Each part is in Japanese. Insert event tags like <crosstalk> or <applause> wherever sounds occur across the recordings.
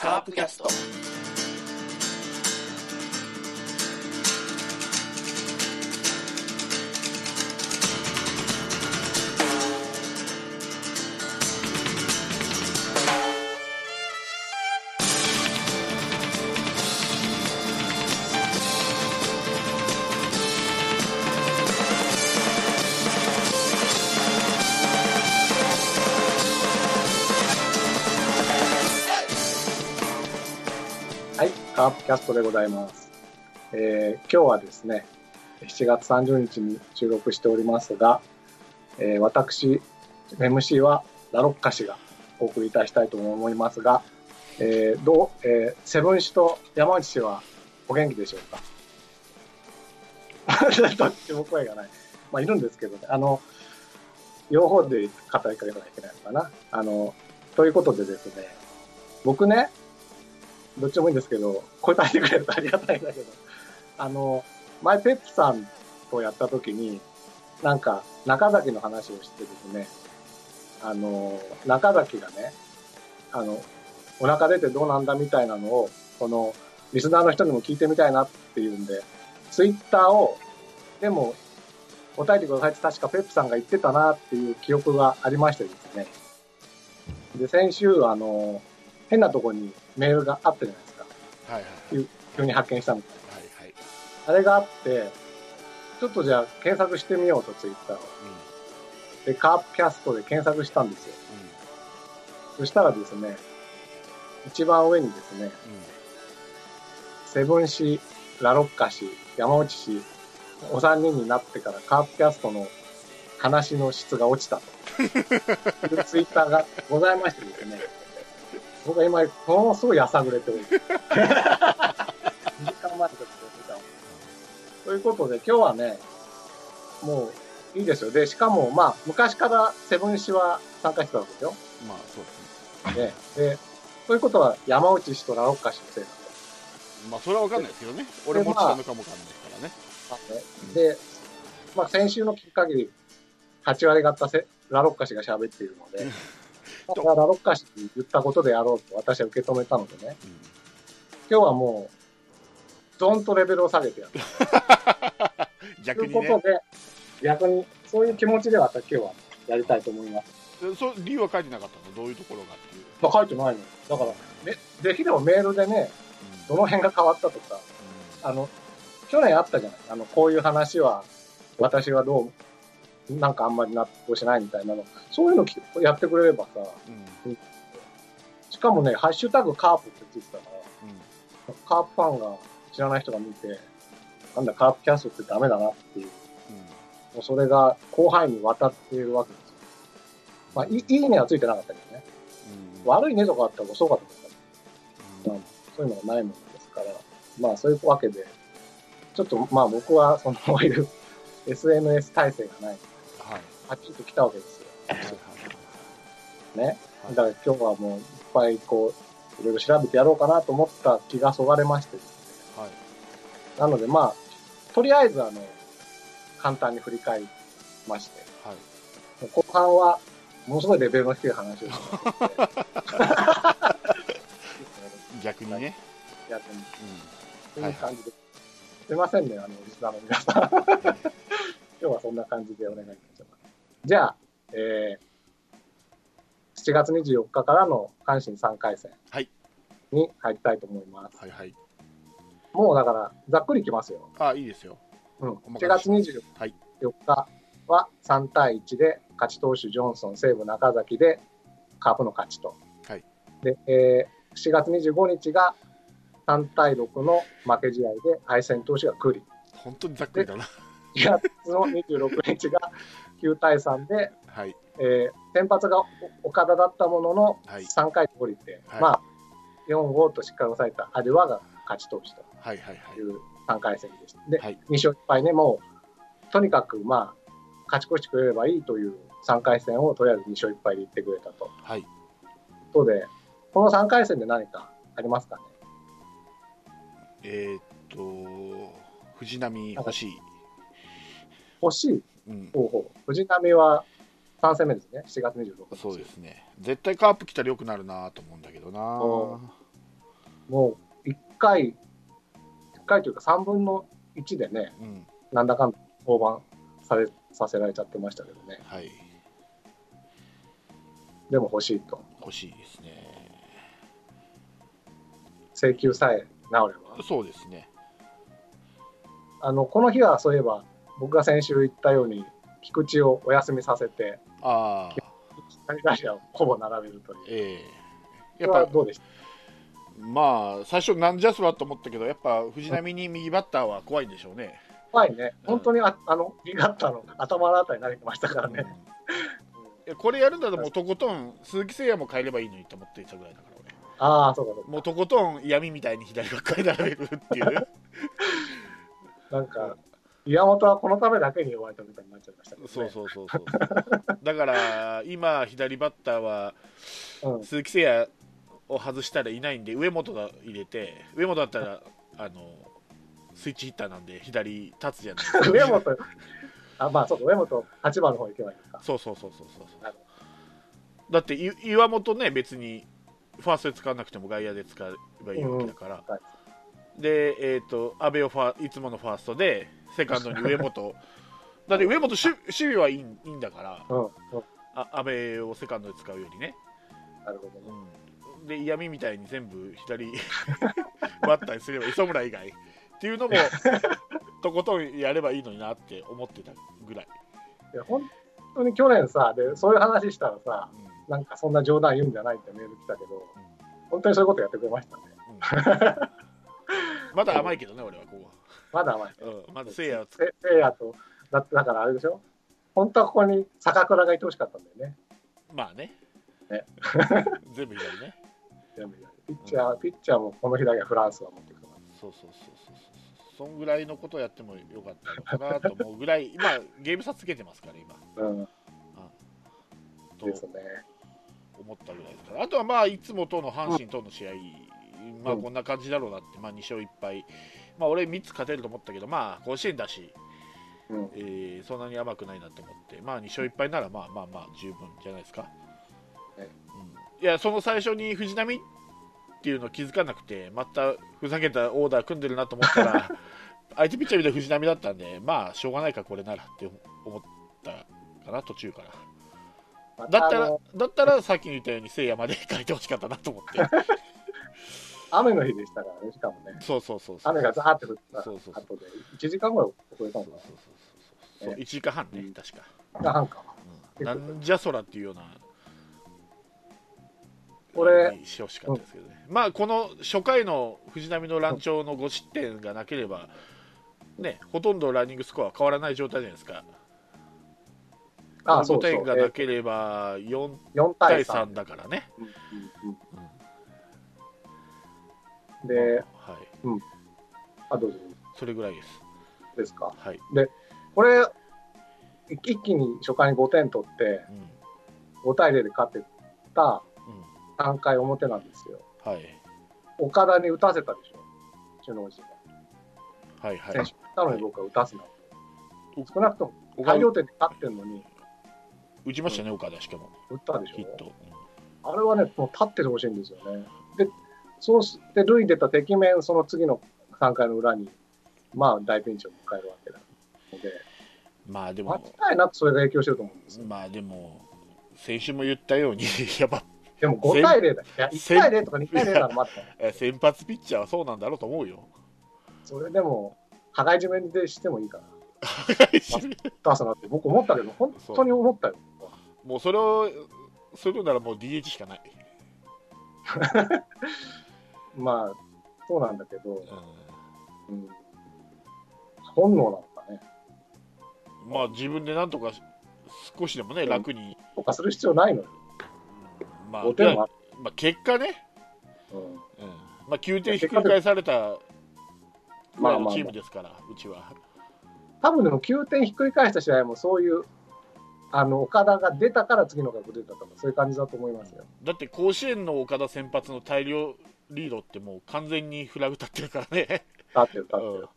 カープキャスト。キャストでございます。えー今日はですね、7月30日に収録しておりますが、えー私、MC はラロッカ氏がお送りいたしたいと思いますが、えーどう、えーセブン氏と山内氏はお元気でしょうか？<laughs> どっちも声がない。まあ、いるんですけどね、あの、両方で語りかけなきゃいけないのかな。あの、ということでですね、僕ね、どっちもいいんですけど、答えてくれるとありがたいんだけど、あの、前ペップさんとやった時に、なんか、中崎の話をしてですね、あの、中崎がね、あの、お腹出てどうなんだみたいなのを、この、リスナーの人にも聞いてみたいなっていうんで、ツイッターを、でも、答えてくださいって確かペップさんが言ってたなっていう記憶がありましてですね。で、先週、あの、変なとこにメールがあったじゃないですか。はいはい急に発見したみたいはいはい。な。あれがあって、ちょっとじゃあ検索してみようとツイッターを。で、カープキャストで検索したんですよ。そしたらですね、一番上にですね、セブン氏、ラロッカ氏、山内氏、お三人になってからカープキャストの話の質が落ちたと。<laughs> いうツイッターがございましてですね、僕は今、ものすごいやさぐれております。2時間前とということで、今日はね、もういいですよ。で、しかも、まあ、昔からセブン氏は参加してたわけですよ。うん。まあそうですね。で、で、ということは山内氏とラロッカ氏のせいだと。まあそれはわかんないですけどね。俺もちたのかもわかんないからね。まあねで、まあ、先週の聞く限り、8割方せラロッカ氏が喋っているので、<laughs> だからラロッカ氏に言ったことでやろうと私は受け止めたのでね、今日はもう、ドンとレベルを下げてやる。逆にね。ということで、逆に、そういう気持ちで私今日はやりたいと思います。そ理由は書いてなかったのどういうところがっていう。まあ、書いてないの。だから、ね、できればメールでね、どの辺が変わったとか、あの、去年あったじゃないあの、こういう話は、私はどう、なんかあんまり納得しないみたいなの。そういうのきやってくれればさ、うん。うんしかもね、ハッシュタグカープってついてたから、うん。カープファンが知らない人が見て、なんだ、カープキャストってダメだなっていう、もうそれが広範囲に渡っているわけですよ。まあ、いいねはついてなかったけどね。うん。悪いねとかあったら遅かったから、まあ、そういうのがないものですから、まあそういうわけで、ちょっとまあ僕はその <laughs> いう SNS 体制がないはっきりと来たわけですよ。はいはいね。はいだから今日はもういっぱいこう、いろいろ調べてやろうかなと思った気がそがれましてですね。はいなのでまあ、とりあえずあの、簡単に振り返りまして、はい後半はものすごいレベルの低い話をします。<laughs> 逆にね。やってみうんという感じで。すいませんね、あの、リスナーの皆さん。<laughs> 今日はそんな感じでお願いいたします。じゃあ、えー、7月24日からの阪神3回戦はいに入りたいと思います。はいはい。もうだから、ざっくりいきますよ。あ、いいですよ。うん。お任7月せします24はい。日は3対1で、勝ち投手ジョンソン、西武中崎で、カープの勝ちと。はい。で、えー、7月25日が3対6の負け試合で、敗戦投手が栗。本当にざっくりだな。4月の26日が9対3で、はい。えー先発がお岡田だったもののはい3回で降りて、はいまあ、4、5としっかり抑えたアデュワが勝ち投手とはい。う3回戦でした。で、はい2勝1敗ね、もう、とにかくまあ、勝ち越してくれればいいという3回戦をとりあえず2勝1敗で言ってくれたと。はい。とで、この3回戦で何かありますかね？えーっと、藤波欲しい。欲しい？うん。藤浪は3戦目ですね、7月26日。そうですね。絶対カープ来たらよくなるなと思うんだけどな。そもう1回、1回というか3分の1でね、うん。なんだかんだ登板されさせられちゃってましたけどね、はい。でも欲しいと。欲しいですね。請求さえ治れば。そうですね。あの、この日はそういえば、僕が先週言ったように、菊池をお休みさせて、ああ谷頭をほぼ並べるという。ええこれはやっぱどうでした？まあ最初なんじゃそらと思ったけどやっぱ藤浪に右バッターは怖いんでしょうね、怖いね。うん本当にああの、右バッターの頭のあたりに投げてましたからね。いやこれやるんだったらもうとことん鈴木誠也も変えればいいのにと思っていたぐらいだから俺ああ、そうかそうか。もうとことん闇みたいに左ばっかり並べるっていう <laughs> なんか、岩本はこのためだけに呼ばれたみたいになっちゃいましたね。そうそうそうそう。だから今左バッターはうん。鈴木誠也を外したらいないんで上本が入れて上本だったらあのスイッチヒッターなんで左立つじゃない。ですか上本、あ、まあそうか、上本、8番の方行けばいいのか。そうそうそうそうそうだってい岩本ね別にファーストで使わなくても外野で使えばいいわけだから、はい。でえっ、と阿部をファいつものファーストでセカンドに上本。だって上本守守備はいいいいんだから。うん、うん。あ阿部をセカンドで使うよりね、なるほどね。うん、で闇みたいに全部左 <laughs> バッターにすれば磯村以外。っていうのも <laughs> とことんやればいいのになって思ってたぐらい、いや、本当に去年さ、で、そういう話したらさ、うん。なんかそんな冗談言うんじゃないってメール来たけど、本当にそういうことやってくれましたね。まだ甘いけどね俺はここまだ甘い。は、うん、まだ聖夜をつせせいやと、だってだからあれでしょ？本当はここに坂倉がいてほしかったんだよね。まあね。ね。<laughs> 全部左ね。全部ピッチャー、ピッチャーもこの日だけはフランスが持ってくる。そうそうそうそうそうそんぐらいのことをやってもよかったのかなと思うぐらい <laughs> 今ゲーム差つけてますから今。うん、とですね。思ったぐらいですから。あとはまあいつもとの阪神との試合、まあうん。こんな感じだろうなって、まあ、2勝1敗まあ俺3つ勝てると思ったけどまあ甲子園だし、うん、えーそんなに甘くないなと思ってまあ2勝1敗ならまあまあまあ十分じゃないですか、ねうん、いやその最初に藤浪っていうの気づかなくてまたふざけたオーダー組んでるなと思ったら <laughs> 相手ピッチャー見て藤浪だったんでまあしょうがないかこれならって思ったかな途中から。まだったらだったらさっきに言ったように聖夜まで書いてほしかったなと思って <laughs> 雨の日でしたからね、しかもね。そうそうそうそう。雨がザーって降ったそうそうそう。後で、1時間ぐらい遅れたのかそうそうそうそう1時間半ね確か、な。が半か。うん。なんじゃそらっていうような。これにしてほしかったですけどね、まあこの初回の藤浪の乱調の5失点がなければねほとんどランニングスコアは変わらない状態じゃないですか。あ、そ5うそう。点がえなければ4 4対対3。3だからね、うんうんうん。うんで、はい。あ、どうぞ。それぐらいです。ですか？はい、これ、一気に初回に5点取って、うん。5対0で勝ってたうん。3回表なんですよ。はい。岡田に打たせたでしょ、首脳陣。はいはい。選手。なのに僕は打たすな。お少なくとも岡大量点で勝ってんのに。打ちましたね、岡田しかも。打ったでしょ？ヒット、あれはね、もう立っててほしいんですよね。で、そうして、塁出た敵面、その次の3回の裏に、まあ、大ピンチを迎えるわけなので、間まあでも違いなくそれが影響してると思うんですよ。まあでも先週も言ったように <laughs> やっぱでも5対0だ。<laughs> いや、1対0とか2対0なら待って。え先発ピッチャーはそうなんだろうと思うよそれでも、羽交い締めでしてもいいかな。出すなって僕思ったけど、本当に思ったよ。もうそれをするならもう DH しかない、<laughs> まあ、そうなんだけど、ううん、本能なのかね。ん、まあ自分でなんとか少しでもね楽に、とかする必要ないのよ。まあ、5点は。まあ結果ね、うんうんまあ、9点ひっくり返されたぐらいのチームですから、うちは。多分でも9点ひっくり返した試合もそういう、あの岡田が出たから次のが出たとか、そういう感じだと思いますよ。だって甲子園の岡田先発の大量リードってもう完全にフラグ立ってるからね。立ってる、立ってうんる。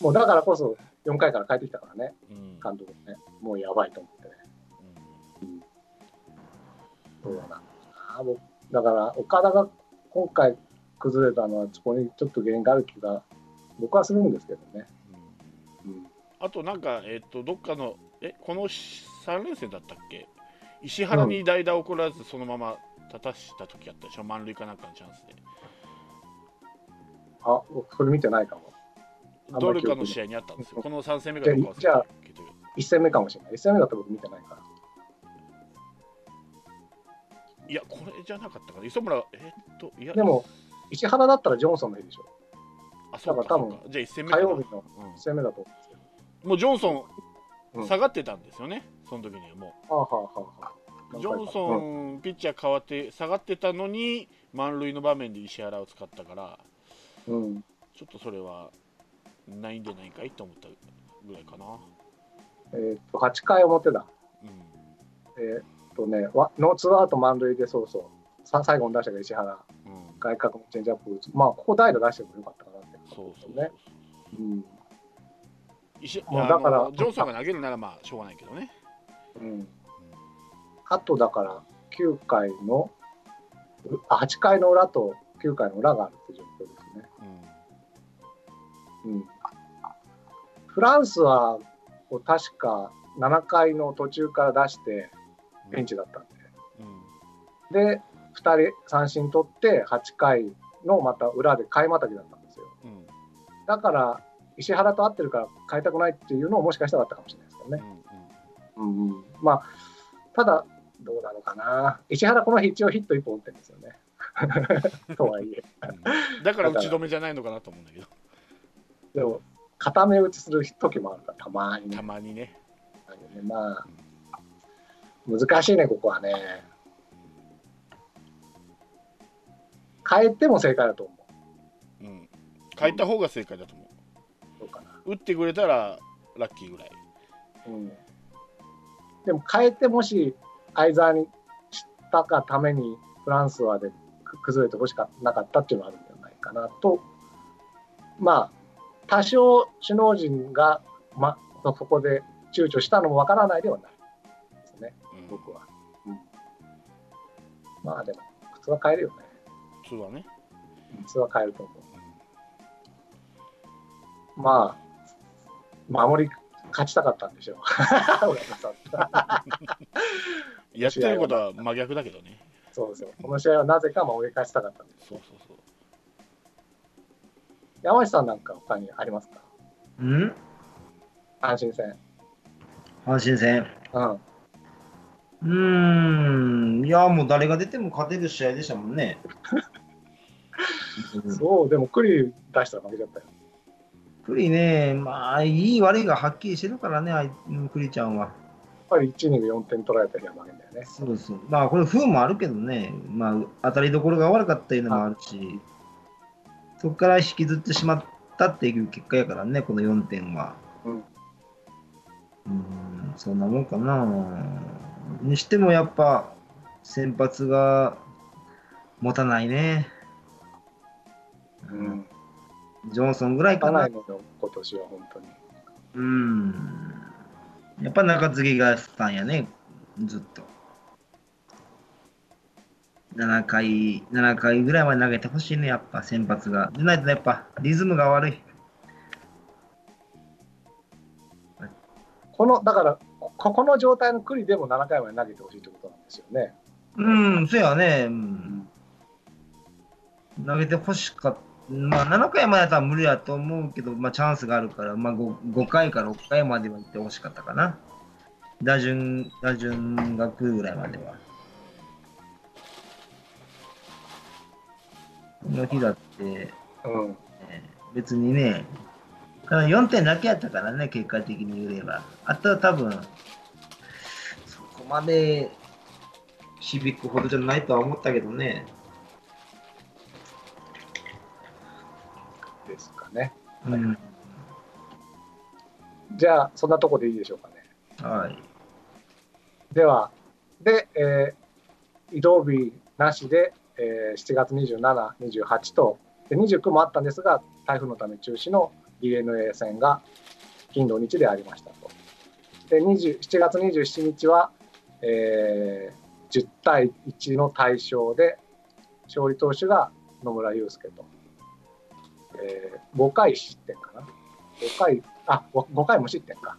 もうだからこそ4回から帰ってきたからね、うん監督ね。もうやばいと思ってね。そうだな。だから、岡田が今回崩れたのは、そこにちょっと原因がある気が、僕はするんですけどね。うんうん、あとなんか、えっとどっかのえこの3連戦だったっけ？石原に代打を送らずそのまま立たした時あったでしょ？満塁かなんかのチャンスで。あ、僕、それ見てないかも。どれかの試合にあったんですよ。この3戦目かどうか忘れたじゃあけど1戦目かもしれない。1戦目だったら僕見てないから。いやこれじゃなかったかな。磯村えっといやでも、石原だったらジョンソンの日でしょ。あそうか多分じゃあ1戦目火曜日のうん。1戦目だと思うんですけど。もうジョンソうん。ン下がってたんですよね、その時にはもはあはあはあはあ。うジョンソン、ピッチャー変わって下がってたのに満塁の場面で石原を使ったからうん。うん。ちょっとそれはないんじゃないかいと思ったぐらいかな、えーっと、8回表だ。うん、えーっとね、わノーツーアウト満塁でそうそう。さ最後に出したが石原。うん、外角のチェンジアップ打つ。まあ、ここ代打出してもよかったかなってそうそうね。うん。石だからジョンソンが投げるならまあしょうがないけどね、うん。あとだから、9回の、うあ8回の裏と9回の裏があるって状況ですね。うんうん。フランスは、確か7回の途中から出してうん、ピンチだったんうんで。で、2人三振取って8回のまた裏で買いまたぎだったんですよ。うんだから、石原と合ってるから変えたくないっていうのをもしかしたらあったかもしれないですけどね。うんうんうん、まあ、ただ、どうなのかな。石原、この日一応ヒット1本打ってるんですよね。<laughs> とはいえ。うんだから打ち止めじゃないのかなと思うんだけどでも、固め打ちする時もあるから、たまにねた。まにねまあ、難しいね、ここはね。変えても正解だと思う。うん変えた方が正解だと思どうかな。う打ってくれたらラッキーぐらいうん、でも変えてもし相沢にしたかためにフランスはでく崩れてほしかなかったっていうのはあるんじゃないかなと。まあ多少首脳陣が、ま、そこで躊躇したのもわからないではない。ですね。うん。僕は、うん、まあでも普通は変えるよね。普通はね普通は変えると思う。まあ守り勝ちたかったんでしょう <laughs> やってることは真逆だけどねそうですよ。この試合はなぜか守り返したかったんです。そうそうそう山内さんなんか他にありますか？うん？阪神戦。阪神戦？うん。うーん。いや、もう誰が出ても勝てる試合でしたもんね。<laughs> うんそう、でも栗出したら負けちゃったよ。栗ね、まあ、いい悪いがはっきりしてるからね、あいうん栗ちゃんは。やっぱり1イニング4点取られたりは負けんだよね。そうそう。まあ、これ、不運もあるけどね、まあ、当たりどころが悪かったいうのもあるし、そこから引きずってしまったっていう結果やからね、この4点は。うん。うん、そんなもんかな。にしてもやっぱ、先発が持たないね。うん。ジョンソンぐらいかなかない。のよ、今年は本当に。うん。やっぱ中継ぎがしたんやね、ずっと。7回、7回ぐらいまで投げてほしいね、やっぱ先発が。でないとやっぱリズムが悪い。この、だから、ここの状態の栗でも7回まで投げてほしいってことなんですよね。うん、そうやね。うん、投げてほしかった。まあ、7回までだったら無理やと思うけど、まあ、チャンスがあるから、まあ5、5回か6回までは行ってほしかったかな。打順、打順が来るぐらいまでは。この日だって、うん。えー別にね、ただ4点だけやったからね、結果的に言えば。あとは多分、そこまで響くほどじゃないとは思ったけどね。うん。じゃあ、そんなとこでいいでしょうかね。はい。では、で、えー移動日なしで、えー7月27、28と、で29もあったんですが、台風のため中止の DNA 戦が金土日でありましたと。で、20 7月27日は、えー10対1の大勝で、勝利投手が野村祐介と、えー5回失点かな。5回、あ、5, 5回無失点か。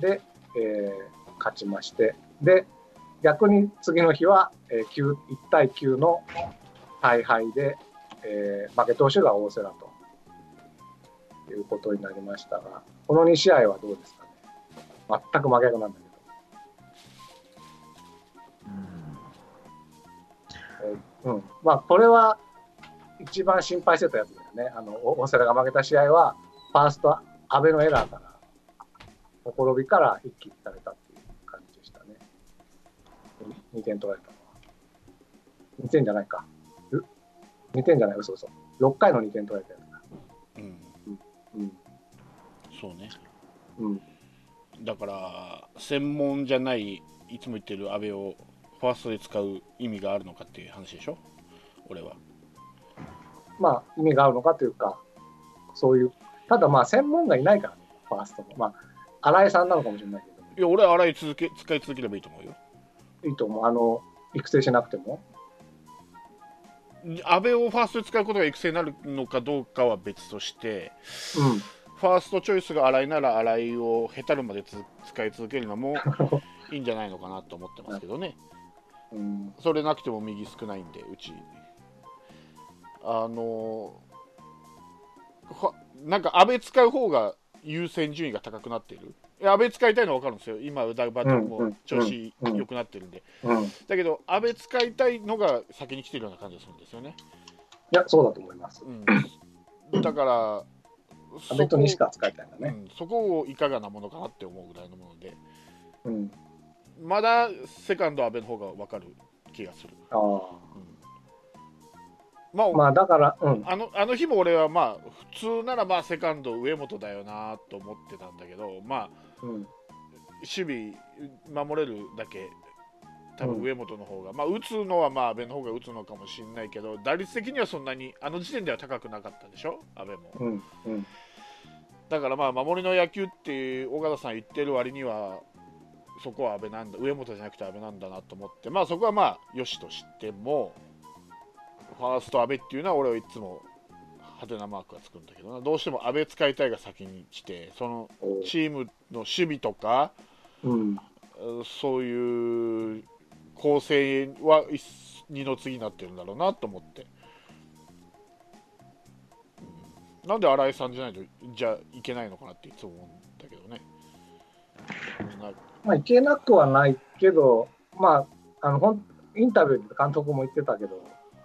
で、えー勝ちまして、で、逆に次の日は、えー、9 1対9の大敗で、えー負け投手が大瀬良ということになりましたが、この2試合はどうですかね。全く真逆なんだけど。うん、まあこれは一番心配してたやつね。あのお大瀬良が負けた試合は、ファースト、阿部のエラーから、ほころびから一気にされたっていう感じでしたね。2点取られたのは。2点じゃないか。う2点じゃない、嘘嘘。6回の2点取られたやつだ。うん、うん。そうねうん。だから専門じゃないいつも言ってる阿部をファーストで使う意味があるのかっていう話でしょ？俺はまあ、意味があるのかというか、そういう、ただまあ、専門がいないからね、ファーストも。まあ、新井さんなのかもしれないけど、いや俺は洗い続け使い続ければいいと思うよいいと思う。あの、育成しなくても。阿部をファーストで使うことが育成になるのかどうかは別としてうん。ファーストチョイスが洗いなら洗いをへたるまでつ使い続けるのも <laughs> いいんじゃないのかなと思ってますけどねうん。それなくても右少ないんでうちあのはなんか阿部使う方が優先順位が高くなっている？いや阿部使いたいのは分かるんですよ。今宇田バトルも調子良くなってるんで。だけど阿部使いたいのが先に来てるような感じがするんですよね、や、そうだと思います。うん、だから阿部と西川使いたいんだね。うん、そこをいかがなものかなって思うぐらいのもので。うん。まだセカンド阿部の方が分かる気がする、ああ。うんまあ、まあ、だから、うん。あのあの日も俺はまあ普通ならまあセカンド上本だよなと思ってたんだけどまあうん。守備守れるだけ多分上本の方が、まあ打つのはまあ阿部の方が打つのかもしれないけど打率的にはそんなにあの時点では高くなかったでしょ？阿部もうん。うん。だからまあ守りの野球って尾形さん言ってる割にはそこは阿部なんだ上本じゃなくて阿部なんだなと思ってまあそこはまあよしとしてもファースト阿部っていうのは俺はいつも派手なマークがつくんだけどな。どうしても阿部使いたいが先に来てそのおチームの守備とかうん。うんそういう構成は一二の次になってるんだろうなと思って、うん。なんで新井さんじゃないとじゃいけないのかなっていつも思うんだけどね。なまあ、いけなくはないけど、まあ、あの、ほん、インタビューで監督も言ってたけど、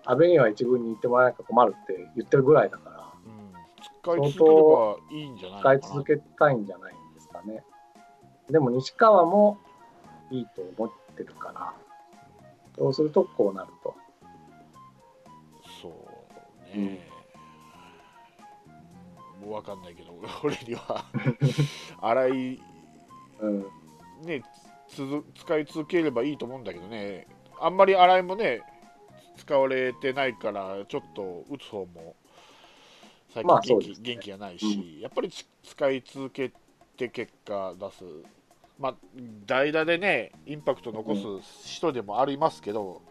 安倍には一軍に行ってもらえないか困るって言ってるぐらいだから、うん、使い続ければいいんじゃない使い続けたいんじゃないんですかね。でも西川もいいと思ってるから、そうするとこうなると。そうね、うん、分かんないけど俺には <laughs> 新井うん。ねつづ使い続ければいいと思うんだけどねあんまり洗いもね使われてないからちょっと打つ方も最まあ近元気,、ね。元気がないし、やっぱりつ使い続けて結果出す。まあ代打でねインパクト残す人でもありますけど、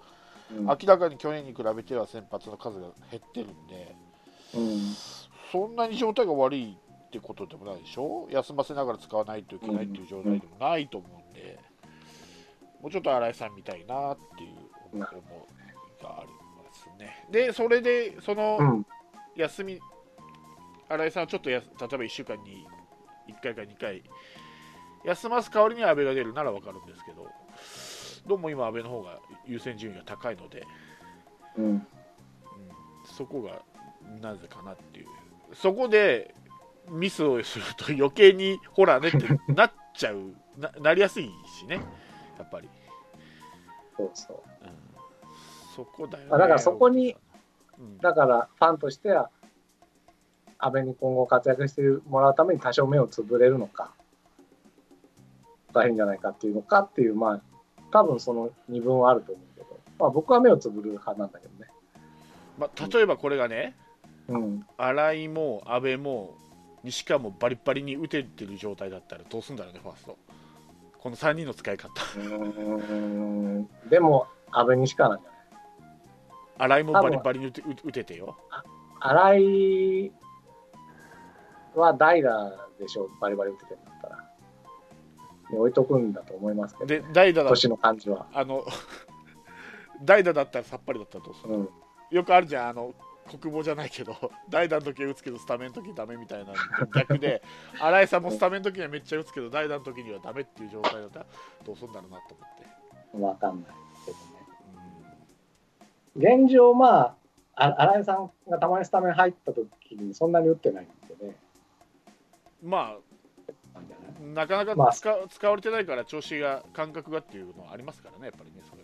うん。明らかに去年に比べては先発の数が減ってるんでうん。そんなに状態が悪いってことでもないでしょ？休ませながら使わないといけないっていう状態でもないと思うんで、もうちょっと新井さんみたいなっていう思いながありますね。で、それでそのうん。休み、新井さんはちょっとや例えば1週間に1回か2回休ます代わりに阿部が出るなら分かるんですけど、どうも今、阿部の方が優先順位が高いので、うん。うん、そこがなぜかなっていうそこでミスをすると余計にほらねってなっちゃうななりやすいしねやっぱり、そうそう。うん、そこだよねあだからそこに、うん、だからファンとしては、安倍に今後活躍してもらうために多少目をつぶれるのか、大変じゃないかっていうのかっていう、まあ、多分その二分はあると思うけど、まあ僕は目をつぶる派なんだけどね。まあ、例えばこれがねうん。新井も阿部も西川もバリバリに打ててる状態だったらどうすんだろうねファーストこの3人の使い方。でも、安倍西川なんじゃ新井もバリバリに打て打ててよ。新井は代打でしょう、バリバリ打っててんだったら。に置いとくんだと思いますけど、で代打だ年の感じは。あの <laughs> 代打だったらさっぱりだったらどうする、うん。よくあるじゃん。あの国防じゃないけど。<laughs> 代打の時は打つけどスタメンの時ダメみたいな逆で <laughs> 新井さんもスタメンの時にはめっちゃ打つけど代打の時にはダメっていう状態だったらどうするんだろうなと思って、わかんない。現状、まあ、あ新井さんがたまにスタメン入った時にそんなに打ってないんでね。うんまなんじゃないあなかなまあか使,、使われてないから調子が感覚がっていうのはありますからねやっぱりねそれ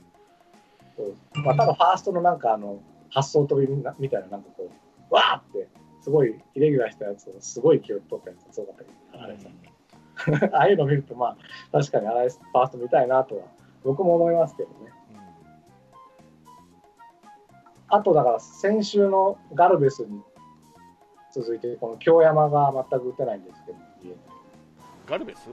そうまあ、ただファーストのなんかあの発想飛びみみたいな、なんかこう、わーって、すごいイレギュラーしたやつをすごい勢いで取ったやつがすごかったけど、新井さん。<laughs> ああいうの見ると、まあ、確かに新井ファースト見たいなとは、僕も思いますけどね。あと、だから先週のガルベスに続いて、この京山が全く打てないんですけど、ガルベス？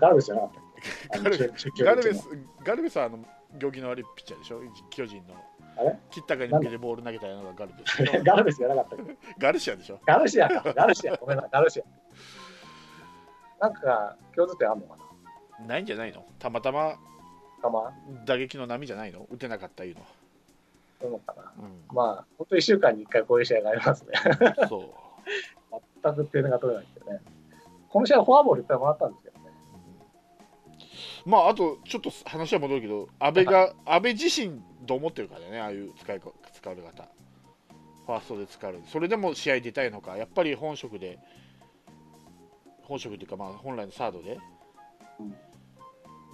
ガルベスじゃなかったっけ？ガルベ中中ガルベス中ガルベスはあの行儀の悪いピッチャーでしょ？巨人の。あれ？切ったかに向けてボール投げたのがガルベス <laughs> ガルベスじゃなかったっけ？ガルシアでしょ？ガルシアか、ガルシア、ごめんなさい、ガルシア。なんか、共通点あんのかな？ないんじゃないの？たまたまたま、打撃の波じゃないの？打てなかったいうの。は、そうのかな。うん。まあ、本当1週間に1回こういう試合がありますね。<laughs> そう。全く点が取れないけどね。この試合はフォアボールいっぱいもらったんですけどね。まああとちょっと話は戻るけど安倍が安倍自身どう思ってるかだよね。ああいう使いこ使われ方。ファーストで使われる。それでも試合出たいのか。やっぱり本職で本職っていうかまあ本来のサードで、うん。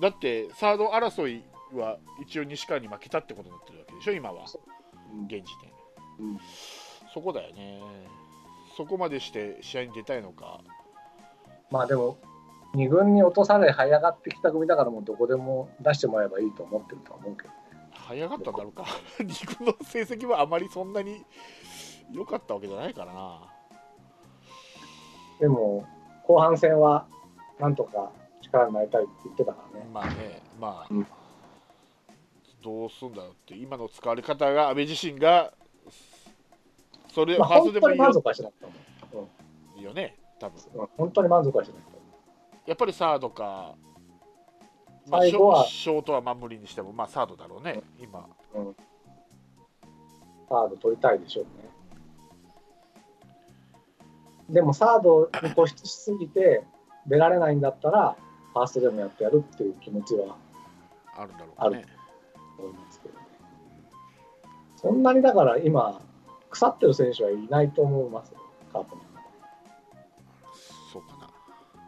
だってサード争いは一応西川に負けたってことになってるわけ。でしょ今は。うん現時点、うん。そこだよね。そこまでして試合に出たいのか。まあでも、2軍に落とされ、這い上がってきた組だから、もうどこでも出してもらえばいいと思ってるとは思うけど。早かったんだろうか。<laughs> 2軍の成績はあまりそんなに良かったわけじゃないからな。でも、後半戦は、なんとか力になりたいって言ってたからね。まあねまあ、うんどうすんだろうって今の使われ方が安倍自身がそれ、まあ、ファースト本当に満でもいいよ足はしなかったと思いいよね多分う。うん本当に満足はしなかった。やっぱりサードか、まあ、最後はショートは守りにしてもまあサードだろうね今うん。サード取りたいでしょうね。でもサードに固執しすぎて出られないんだったら、ファーストでもやってやるっていう気持ちはあるんだろうかね思いますけどね。そんなにだから今、腐ってる選手はいないと思いますよ、カープの。そうかな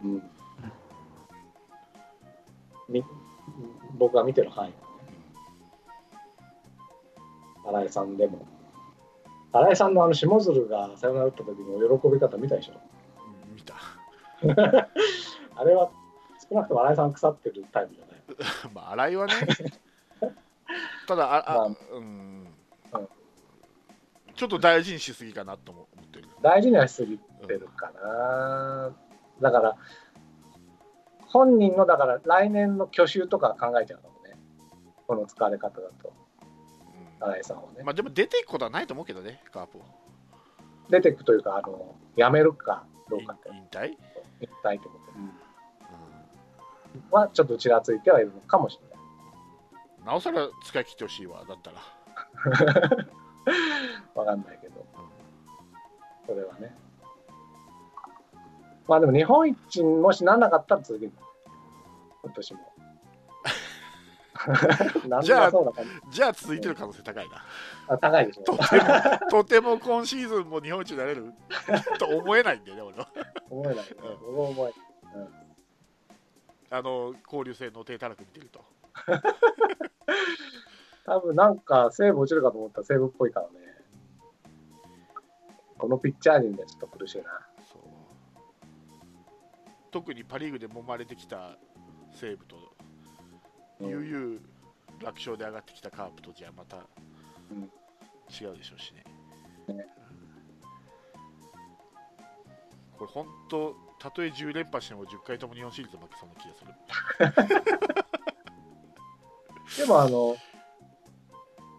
うん。み僕が見てる範囲はね。新井さんでも。新井さんのあの下鶴がサヨナラ打った時の喜び方見たでしょ？うん見た <laughs> あれは少なくとも新井さんは腐ってるタイプじゃない。<laughs> まあ新井はねただああ、まあ。うん。うんちょっと大事にしすぎかなとも思ってる。大事にはしすぎてるかな。だから、本人のだから来年の去就とか考えちゃうかもね。この使われ方だと、うん。新井さんはね。まあでも出ていくことはないと思うけどねカープを。出ていくというか、あの辞めるかどうかって、引退、引退ってことはちょっとちらついてはいるのかもしれない。なおさら使い切ってほしいわだったら、<laughs> わかんないけど、それはね。まあでも日本一にもしならなかったら続ける。今年も。<laughs> <laughs> じゃあじ。じゃあ続いてる可能性高いなあ高いでしょ。とてもとても今シーズンも日本一になれる？と思えないんだよね俺は思えない、ね。僕も思えない。あの交流戦の低たらく見てると <laughs> 多分なんか西武落ちるかと思ったら西武っぽいからね。このピッチャー陣でちょっと苦しいな。そう特にパ・リーグで揉まれてきた西武とうん悠々楽勝で上がってきたカープとじゃまたうん違うでしょうしね。ねこれ本当たとえ10連覇しても10回とも日本シリーズ負けそうな気がする <laughs> でもあの、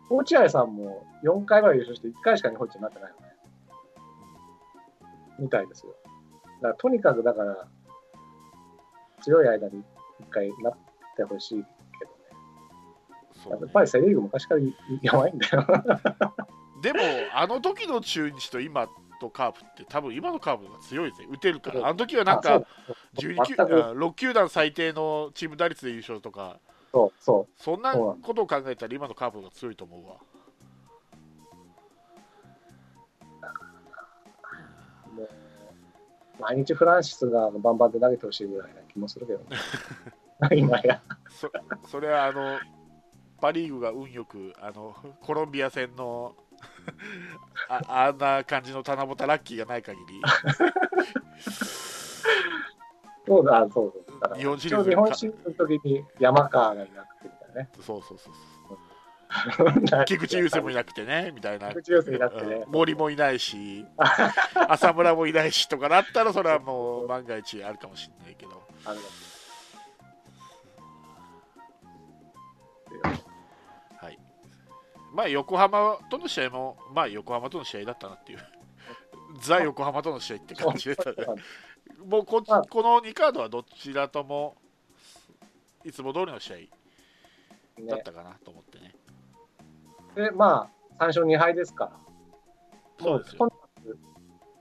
落合さんも4回ぐらい優勝して1回しか日本一になってないよね。みたいですよ。だからとにかくだから、強い間に1回なってほしいけどね。ねやっぱりセ・リーグ昔からやばいんだよ。<laughs> でもあの時の中日と今とカープって多分今のカープが強いぜ打てるからあの時はなんかあそう12球全くあ6球団最低のチーム打率で優勝とかそうそそんなことを考えたら今のカープが強いと思うわう。もう毎日フランシスがバンバンで投げてほしいぐらいな気もするけどね。<laughs> 今や。そそれはあのパ・リーグが運よくあのコロンビア戦の <laughs> ああんな感じの棚ぼたラッキーがない限り <laughs> そうだ、そう。だ。日本シリーズ。日本シリーズの時に山川がいなくてみたいなね。そうそうそうそう。<laughs> 菊池雄星もいななくてねみたいな。菊池雄星いなくてね。うん森もいないし <laughs> 浅村もいないしとかなったらそれはもう万が一あるかもしれないけど。はい。まあ横浜との試合もまあ横浜との試合だったなっていう。ザ横浜との試合って感じでしたねもうこまあこの2カードはどちらともいつも通りの試合だっね、たかなと思ってね。で、まあ、3勝2敗ですから。そうですよ。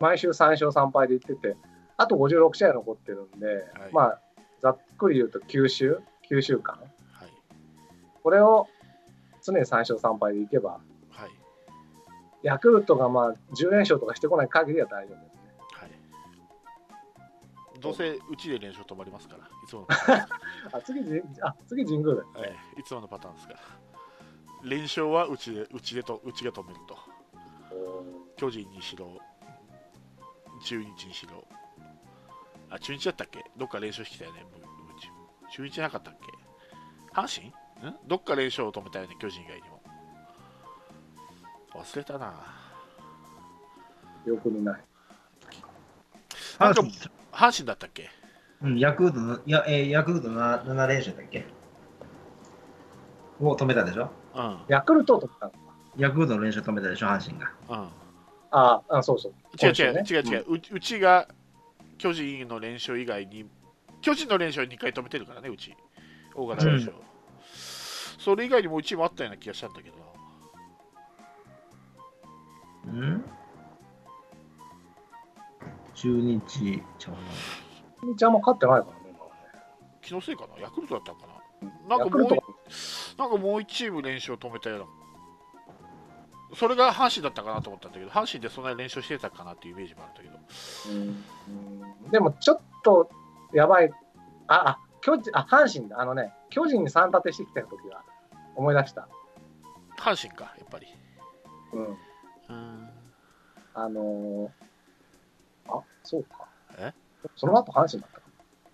毎週3勝3敗でいってて、あと56試合残ってるんで、まあ、ざっくり言うと9週、9週間。はい。これを常に3勝3敗でいけば、はい。ヤクルトがまあ10連勝とかしてこない限りは大丈夫ですどうせうちで連勝止まりますからいつもの <laughs> あ、次じ、あ、次神宮だよね。はい、いつものパターンですから。連勝はうちでうちでとうちが止めると。巨人にしろ、中日にしろ。あ、中日だったっけ？どっか連勝してきたよね。ううち中日なかったっけ？阪神？ん？どっか連勝を止めたよね、巨人以外にも。忘れたな。よく見ない。なんか阪神だったっけ？うん、ヤクルトの、いや、えーヤクルトの7 7連勝だっけ？を止めたでしょ？うん。ヤクルトとか、ヤクルトの連勝止めたでしょ阪神が。うん。ああ、そうそう。違う違う、ね。違う違う、ううちが巨人の連勝以外に巨人の連勝2回止めてるからねうち。大型連勝、それ以外にもうちもあったような気がしたんだけど。うん？中日、ちゃう日ちゃんも勝ってないからね、今はね。気のせいかなヤクルトだったのかうんななんかもうなんかもう1チーム連勝止めたようなそれが阪神だったかなと思ったんだけど阪神でそんなに連勝してたかなっていうイメージもあるんだけどうんでもちょっとやばい。あ、あ、巨人、あ、阪神だ。あのね、巨人に3立てしてきた時は思い出した。阪神かやっぱりうん。うんあのーあ、そうか。え？その後阪神だったか。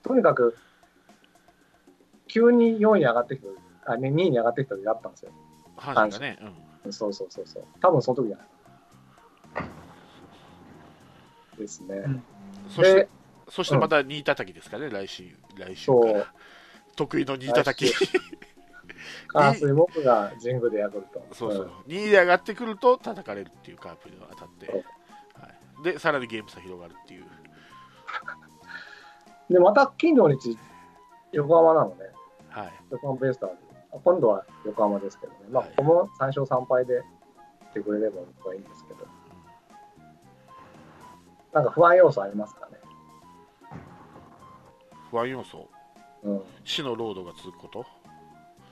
とにかく、急に4位に上がってきた、あ、ね、2位に上がってきた時があったんですよ。阪神がね、うん、そうそうそうそう。多分その時じゃないかな。ですね。うんそしてで、そしてまた2位叩きですかね、来週来週そうから得意の2位叩き来関水木が神宮でヤクルト。そうそう、ん2位で上がってくると叩かれるっていうカープに当たって、でさらにゲーム差広がるっていうで、また金土日、横浜なのね。はい横浜ベイスターズ。あ今度は横浜ですけどね。まあ、はいここも3勝3敗で来てくれれば僕はいいんですけど。なんか不安要素ありますかね。不安要素？うん。死のロードが続くこと？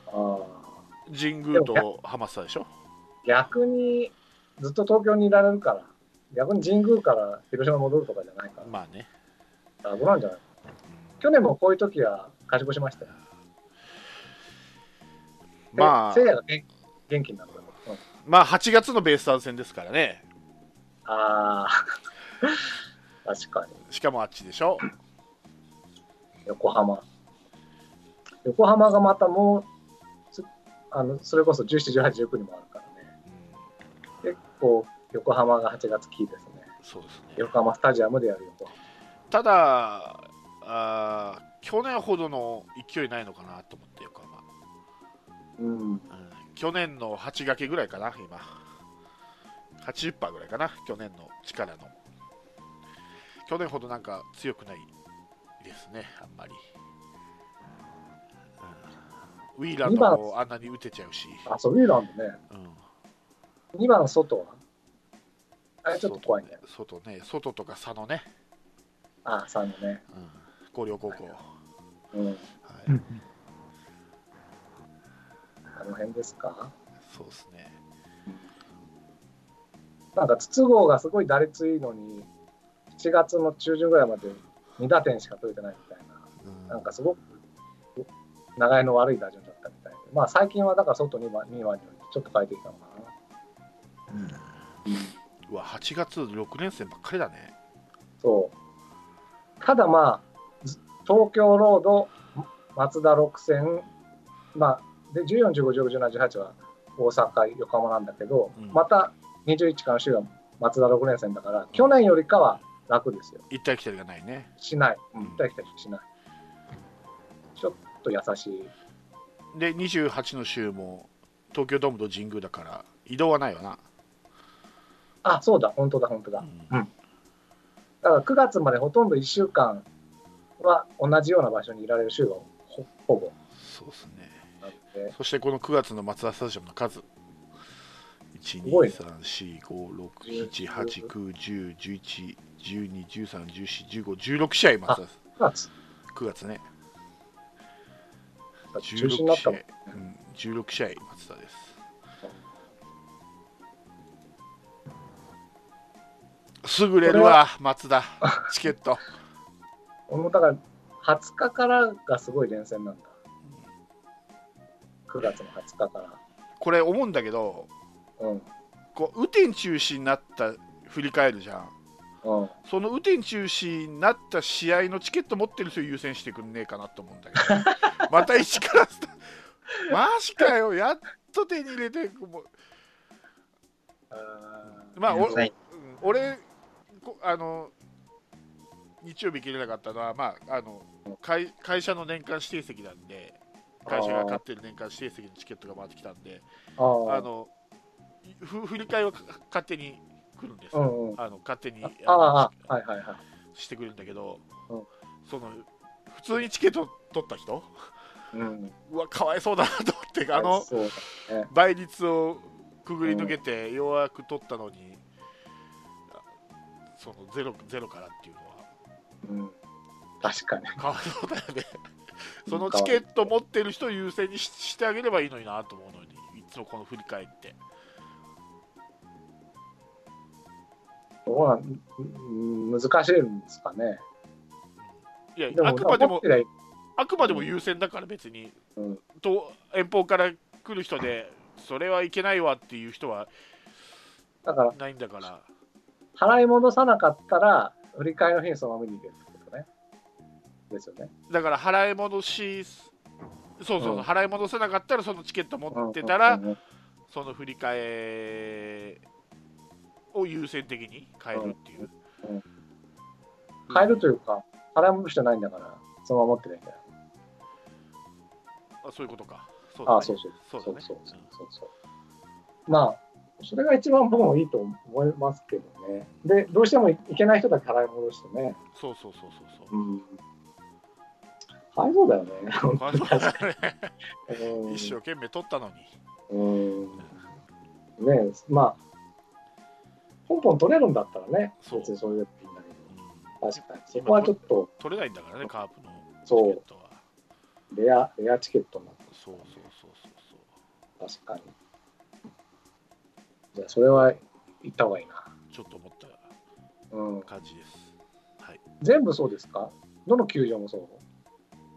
ああ。神宮とハマスタでしょ？逆に、ずっと東京にいられるから、逆に神宮から広島に戻るとかじゃないから、まあね、危ないんじゃない？うん去年もこういう時は勝ち越しましたよ。まあせいやが元元気になっ。うんまあ8月のベイスターズ戦ですからねああ。<laughs> 確かに。しかもあっちでしょ？横浜。横浜がまたもう、つあのそれこそ17、18、19にもあるからね。うん結構、横浜が8月キーですね。そうですね。横浜スタジアムでやる横浜。ただあー去年ほどの勢いないのかなと思って横浜、うん。うん、去年の8掛けぐらいかな今。80%ぐらいかな去年の力の。去年ほどなんか強くないですねあんまり、うん、ウィーランドもあんなに打てちゃうし、あ、そう、ウィーランドね。うん、2番の外はあれちょっと怖いね。外ね外とか佐野ね、あ、3のね。うん、広陵高校、うん。はい。うんあの辺ですか？そうですね。なんか筒香がすごい打率いいのに、7月の中旬ぐらいまで2打点しか取れてないみたいな、うん。なんかすごく長いの悪い打順だったみたいで、まあ最近はだから外2番 ,2 番にちょっと変えてきたのかな。うわ8月6年生ばっかりだねそう。ただまあ、ず東京ロード、松田6戦、まあ、で14、15、16、17、18は大阪、横浜なんだけど、うんまた21から週は松田6連戦だから、去年よりかは楽ですよ。行ったり来たりがないねしない。ううんん、行ったり来たりしない。ちょっと優しい。で28の週も東京ドームと神宮だから移動はないわな、あ、そうだ、本当だ、本当だ。うん。だから9月までほとんど1週間は同じような場所にいられる週がほほぼ。そうですね。そしてこの9月の松田スタジアムの数。ごいね。12345678910111213141516試合松田9月、9月ね。だって中止になっ16試合。うん、16試合松田ですすぐれるわ松田。チケット。俺もだから20日からがすごい連戦なんだ。9月の20日から。これ思うんだけどうん。こう雨天中止になった振り返るじゃん。うん。その雨天中止になった試合のチケット持ってる人優先してくんねえかなと思うんだけど。<laughs> また一からスタマジかよ。やっと手に入れてもう。まあ俺こあの日曜日切れなかったのは、まあ、あの会会社の年間指定席なんで会社が買ってる年間指定席のチケットが回ってきたんであのふ振り替えはか勝手に来るんですよ、うんうん。あの勝手にああはいはいはい。してくれるんだけど、うんその普通にチケット取った人？うん。うわかわいそうだなと思ってあの。倍率をくぐり抜けてようやく取ったのに、あそのゼロゼロからっていうのは。うん。確かに。かわいそうだよね。<laughs> そのチケット持ってる人を優先にししてあげればいいのになと思うのにいつもこの振り返って。どうなんうん難しいんですかね。いやあくまでもあくまでも優先だから別に、うん。と遠方から来る人でそれはいけないわっていう人はだから、ないんだから払い戻さなかったら、振り替えの日にそのまま見に行けるってことね。ですよね。だから払い戻しそうそうそう、うん払い戻せなかったらそのチケット持ってたら、うんうんうんその振り替えを優先的に変えるっていう、うんうん変えるというか、払い戻してないんだから、そのまま持ってないんだよ。あそういうことかそうだねああ、そうそう。そうだねそうそうそうそう。まあ、それが一番僕もいいと思いますけどね。で、どうしてもいけない人だけ払い戻してね。そうそうそうそうそううん。かわいそうだよね。そうだね <laughs> うん一生懸命取ったのに、うん。ねまあ、ポンポン取れるんだったらね、そう別にそれでいいんだけうんど、確かに。そこはちょっと、取れないんだからねカープのそうチケットはレア、レアチケットになってそうそうそうそうそう確かに。じゃあ、それは行った方がいいな。ちょっと思ったうん。感じです。はい。全部そうですか？どの球場もそう？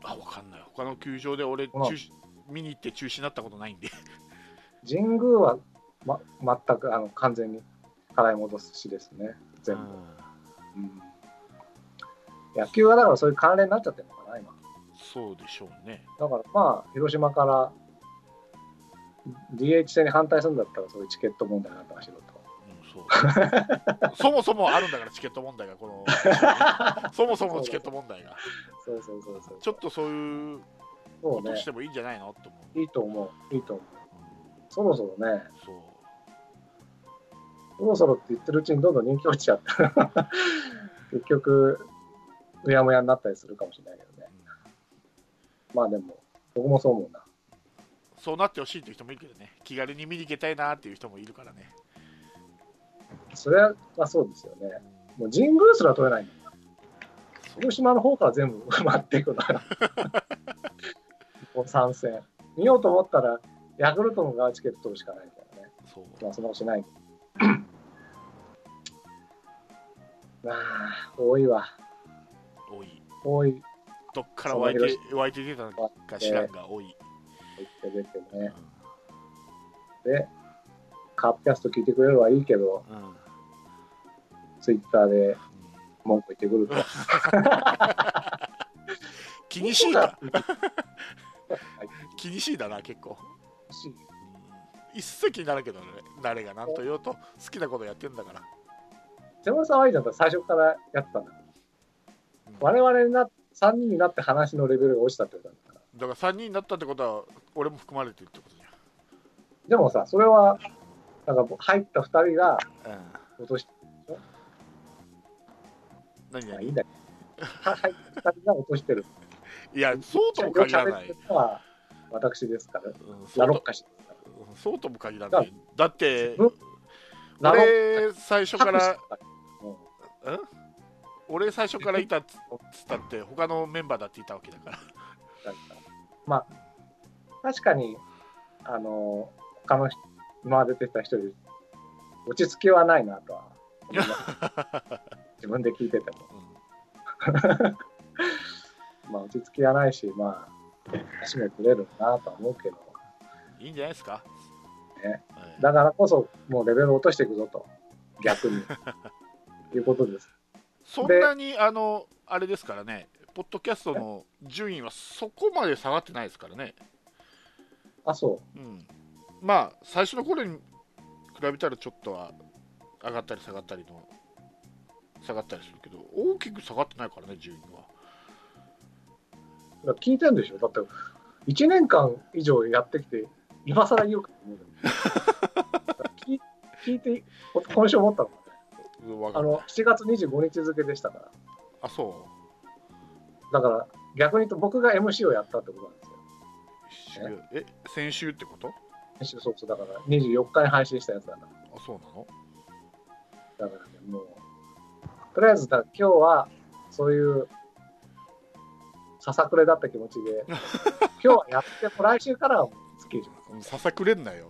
あわかんない。他の球場で俺中うん。止見に行って中止になったことないんで。神宮は、ま、全くあの完全に払い戻すしですね、全部。うん。うん。野球はだからそういう関連になっちゃってるのかな、今。そうでしょうね。だからまあ、広島から DH 制に反対するんだったら、そういうチケット問題なんとかしろと。うんそう <laughs> そもそもあるんだからチケット問題がこの <laughs> そもそものチケット問題がそうそうそうそう。ちょっとそういうことし。てもいいんじゃないの？って思う、いいと思う。いいと思う。うんそろそろね、そうそろそろって言ってるうちにどんどん人気落ちちゃって。<laughs> 結局、うやむやになったりするかもしれないけどね。まあでも、僕もそう思うな。そうなってほしいっていう人もいるけどね気軽に見に行けたいなっていう人もいるからね、それはそうですよね。うんもう神宮すら取れないんだ広島の方から全部埋まっていくのよ。<laughs> もう参戦。見ようと思ったら、ヤクルトの側チケット取るしかないからね。そうまあ、そんなことしない。<clears throat> まあ、多いわ。多い多い。どっから湧いて湧いて出たのか知らんが多い、言って出てね。で、カープキャスト聞いてくれればいいけど、うんうんツイッターで文句言ってくると。気にしいなはい気にしいだな結構一石になるけどね誰が何と言おうと好きなことやってんだから、山田さんはいいじゃん。最初からやってたんだ。うん我々にな、3人になって話のレベルが落ちたってことだから。だから3人になったってことは俺も含まれてるってことじでもさ、それは、なんか入った2人がゃん、うん、落とし何々まあいいんだけど、入った2人が落としてる。<laughs> いやそうとも限らない。私ですから、うんそうから。うんそうとも限らない。だって俺最初からうん？俺最初からいたっつったって他のメンバーだっていたわけだから。だからまあ、確かに、あの、他の人今まで出てた人より、落ち着きはないなとは。思います。自分で聞いてても。<laughs> まあ、落ち着きはないし、まあ、足がくれるなとは思うけど、いいんじゃないですか、ね。はい。だからこそ、もうレベル落としていくぞと、逆に。<laughs> いうことです。そんなにあのあれですからね。ポッドキャストの順位はそこまで下がってないですからね、あ、そう。ん、まあ最初の頃に比べたらちょっとは上がったり下がったりの下がったりするけど大きく下がってないからね順位は。聞いてんでしょ？だって、1年間以上やってきて、今更言うかと思うよ聞い <laughs> 聞いて、今週思ったの？がね、あの、7月25日付でしたから。あそだから、逆に言うと僕が MC をやったってことなんですえ先週ってこと？先週そうそう、だから24日に配信したやつだから。あそうなの？だからね、もう、とりあえずだ、今日は、そういう、ささくれだった気持ちで、<laughs> 今日はやって、来週からはスッキリします。うんささくれんなよ。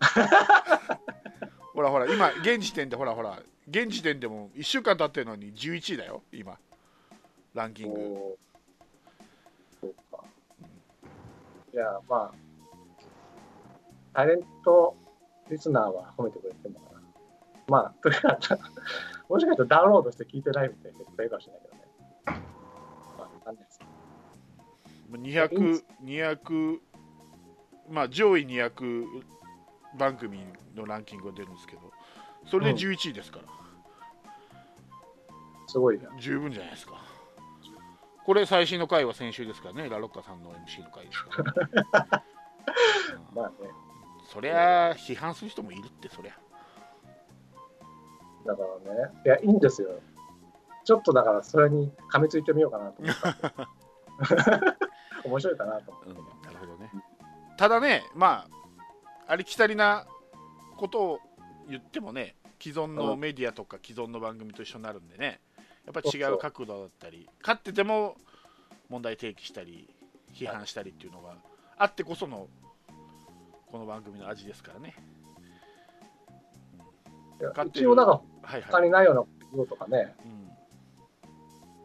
<laughs> ほらほら今現時点でほらほら現時点でも1週間経ってるのに11位だよ今。ランキングいや、まあ、タレントリスナーは褒めてくれてるのかな。まあ、とりあえず、もしかしたらダウンロードして聞いてないみたいな人いるかもしれないけどね。まあ、ないです。200 200まあ上位200番組のランキングが出るんですけどそれで11位ですから、すごいな。十分じゃないですかこれ最新の回は先週ですからねラロッカさんの MC の回ですから、<laughs> うんまあね、そりゃ批判する人もいるってそりゃだからね、いや、いいんですよ。ちょっとだから、それに噛みついてみようかなと思った。<laughs> 面白いかなと思って。うん、なるほどね。ただね、まあ、ありきたりなことを言ってもね、既存のメディアとか既存の番組と一緒になるんでね、やっぱり違う角度だったり、勝ってても問題提起したり、批判したりっていうのがあってこそのこの番組の味ですからね。一応、だから、はいはい。他にないようなこととかね、うん、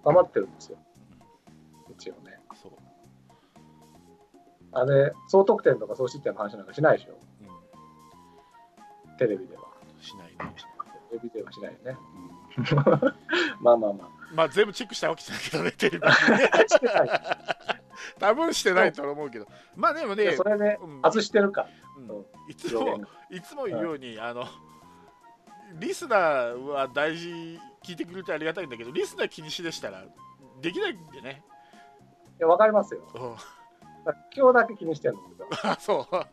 頑張ってるんですよ。一応ね。そう。あれ、総得点とか総失点の話なんかしないでしょ？うテレビでは。ん、しないね。テレビではしないよね。まあまあままあ全部チェックしたわけじゃないけどね、テレビあ。してない。多分してないと思うけど、まあでもねで、それでうん外してるか。いつもいつも言うように、あのリスナーは大事聞いてくれてありがたいんだけどリスナー気にしでしたらできないんでね、いや、わかりますよ。うん今日だけ気にしてるんですよ。<laughs> あそう